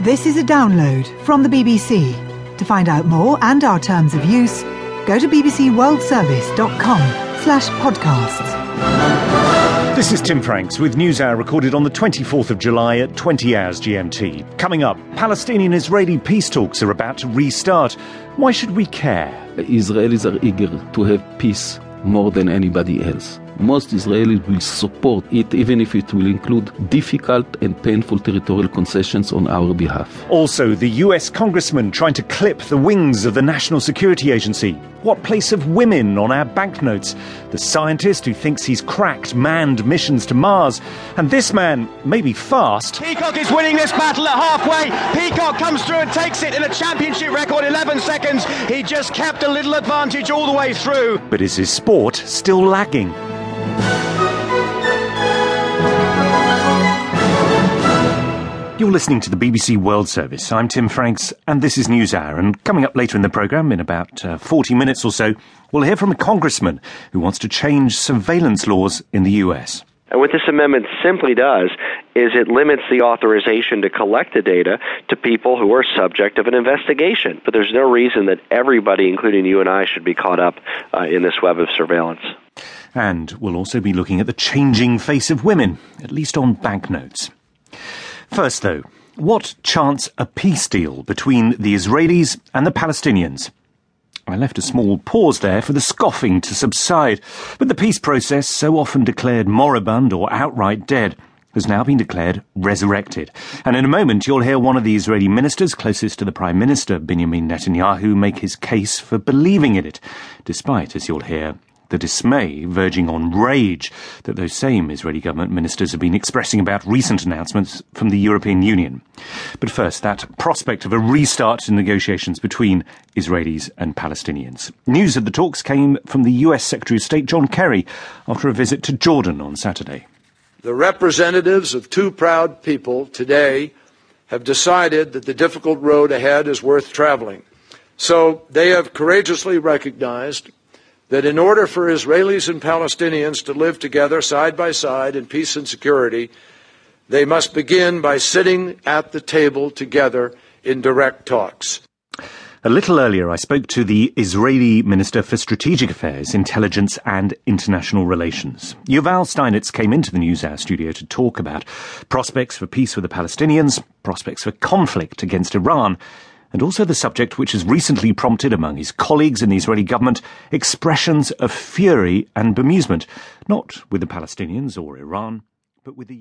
This is a download from the BBC. To find out more and our terms of use, go to bbcworldservice.com slash podcasts. This is Tim Franks with NewsHour recorded on the 24th of July at 20 hours GMT. Coming up, Palestinian-Israeli peace talks are about to restart. Why should we care? Israelis are eager to have peace more than anybody else most Israelis will support it, even if it will include difficult and painful territorial concessions on our behalf. Also, the US congressman trying to clip the wings of the National Security Agency. What place of women on our banknotes? The scientist who thinks he's cracked manned missions to Mars. And this man, maybe fast. Peacock is winning this battle at halfway. Peacock comes through and takes it in a championship record 11 seconds. He just kept a little advantage all the way through. But is his sport still lagging? You're listening to the BBC World Service. I'm Tim Franks, and this is NewsHour. And coming up later in the programme, in about uh, 40 minutes or so, we'll hear from a congressman who wants to change surveillance laws in the US. And what this amendment simply does is it limits the authorization to collect the data to people who are subject of an investigation. But there's no reason that everybody, including you and I, should be caught up uh, in this web of surveillance. And we'll also be looking at the changing face of women, at least on banknotes. First, though, what chance a peace deal between the Israelis and the Palestinians? I left a small pause there for the scoffing to subside, but the peace process, so often declared moribund or outright dead, has now been declared resurrected. And in a moment, you'll hear one of the Israeli ministers closest to the Prime Minister, Benjamin Netanyahu, make his case for believing in it, despite, as you'll hear, the dismay verging on rage that those same Israeli government ministers have been expressing about recent announcements from the European Union. But first, that prospect of a restart in negotiations between Israelis and Palestinians. News of the talks came from the US Secretary of State John Kerry after a visit to Jordan on Saturday. The representatives of two proud people today have decided that the difficult road ahead is worth traveling. So they have courageously recognized that in order for Israelis and Palestinians to live together side by side in peace and security, they must begin by sitting at the table together in direct talks. A little earlier, I spoke to the Israeli Minister for Strategic Affairs, Intelligence and International Relations. Yuval Steinitz came into the NewsHour studio to talk about prospects for peace with the Palestinians, prospects for conflict against Iran, and also the subject which has recently prompted among his colleagues in the Israeli government expressions of fury and bemusement, not with the Palestinians or Iran, but with the